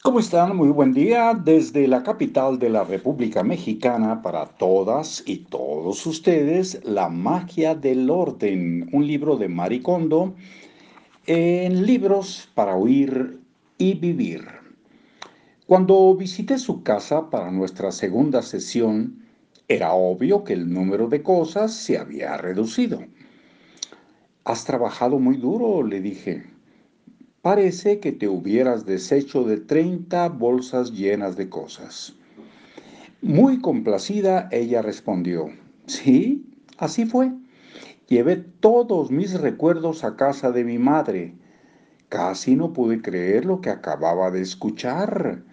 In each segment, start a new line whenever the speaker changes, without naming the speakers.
¿Cómo están? Muy buen día desde la capital de la República Mexicana para todas y todos ustedes, La magia del orden, un libro de Maricondo en libros para oír y vivir. Cuando visité su casa para nuestra segunda sesión, era obvio que el número de cosas se había reducido. Has trabajado muy duro, le dije. Parece que te hubieras deshecho de 30 bolsas llenas de cosas. Muy complacida, ella respondió, sí, así fue. Llevé todos mis recuerdos a casa de mi madre. Casi no pude creer lo que acababa de escuchar.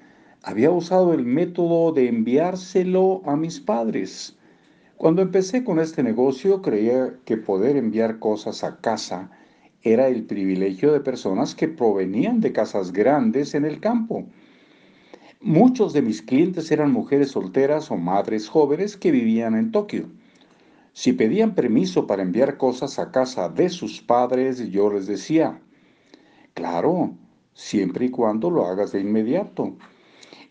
Había usado el método de enviárselo a mis padres. Cuando empecé con este negocio creía que poder enviar cosas a casa era el privilegio de personas que provenían de casas grandes en el campo. Muchos de mis clientes eran mujeres solteras o madres jóvenes que vivían en Tokio. Si pedían permiso para enviar cosas a casa de sus padres, yo les decía, claro, siempre y cuando lo hagas de inmediato.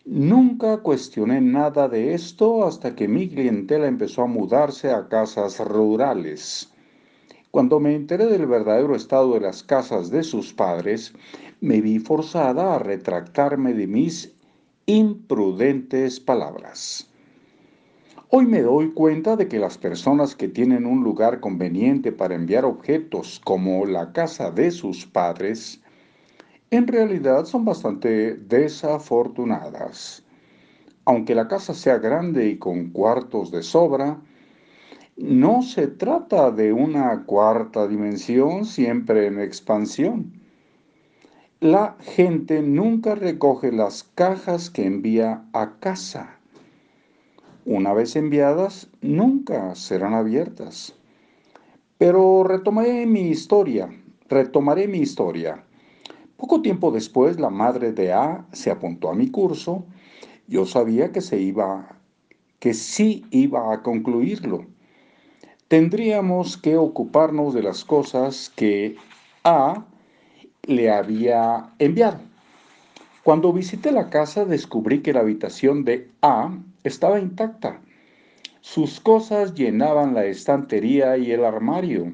Nunca cuestioné nada de esto hasta que mi clientela empezó a mudarse a casas rurales. Cuando me enteré del verdadero estado de las casas de sus padres, me vi forzada a retractarme de mis imprudentes palabras. Hoy me doy cuenta de que las personas que tienen un lugar conveniente para enviar objetos como la casa de sus padres, en realidad son bastante desafortunadas. Aunque la casa sea grande y con cuartos de sobra, no se trata de una cuarta dimensión siempre en expansión. La gente nunca recoge las cajas que envía a casa. Una vez enviadas, nunca serán abiertas. Pero retomaré mi historia, retomaré mi historia. Poco tiempo después, la madre de A se apuntó a mi curso. Yo sabía que se iba, que sí iba a concluirlo tendríamos que ocuparnos de las cosas que A le había enviado. Cuando visité la casa descubrí que la habitación de A estaba intacta. Sus cosas llenaban la estantería y el armario,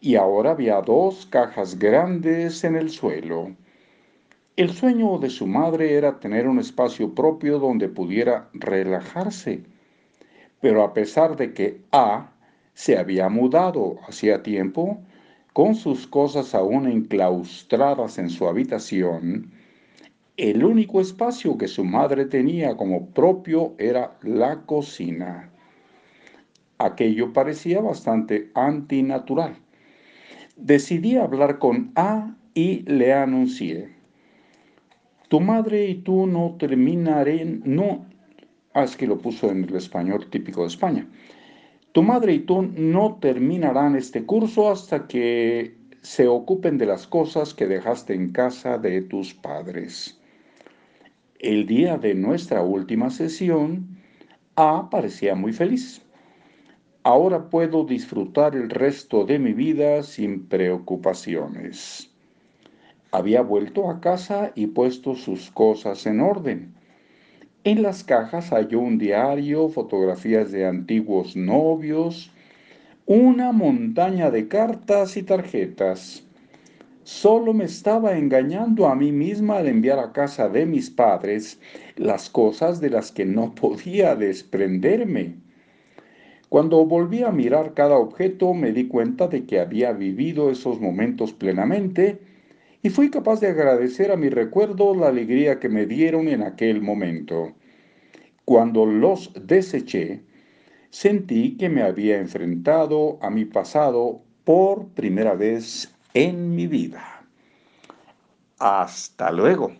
y ahora había dos cajas grandes en el suelo. El sueño de su madre era tener un espacio propio donde pudiera relajarse, pero a pesar de que A se había mudado hacía tiempo, con sus cosas aún enclaustradas en su habitación, el único espacio que su madre tenía como propio era la cocina. Aquello parecía bastante antinatural. Decidí hablar con A y le anuncié. Tu madre y tú no terminarán, no, es que lo puso en el español típico de España. Tu madre y tú no terminarán este curso hasta que se ocupen de las cosas que dejaste en casa de tus padres. El día de nuestra última sesión, A parecía muy feliz. Ahora puedo disfrutar el resto de mi vida sin preocupaciones. Había vuelto a casa y puesto sus cosas en orden. En las cajas halló un diario, fotografías de antiguos novios, una montaña de cartas y tarjetas. Solo me estaba engañando a mí misma al enviar a casa de mis padres las cosas de las que no podía desprenderme. Cuando volví a mirar cada objeto me di cuenta de que había vivido esos momentos plenamente y fui capaz de agradecer a mi recuerdo la alegría que me dieron en aquel momento. Cuando los deseché, sentí que me había enfrentado a mi pasado por primera vez en mi vida. Hasta luego.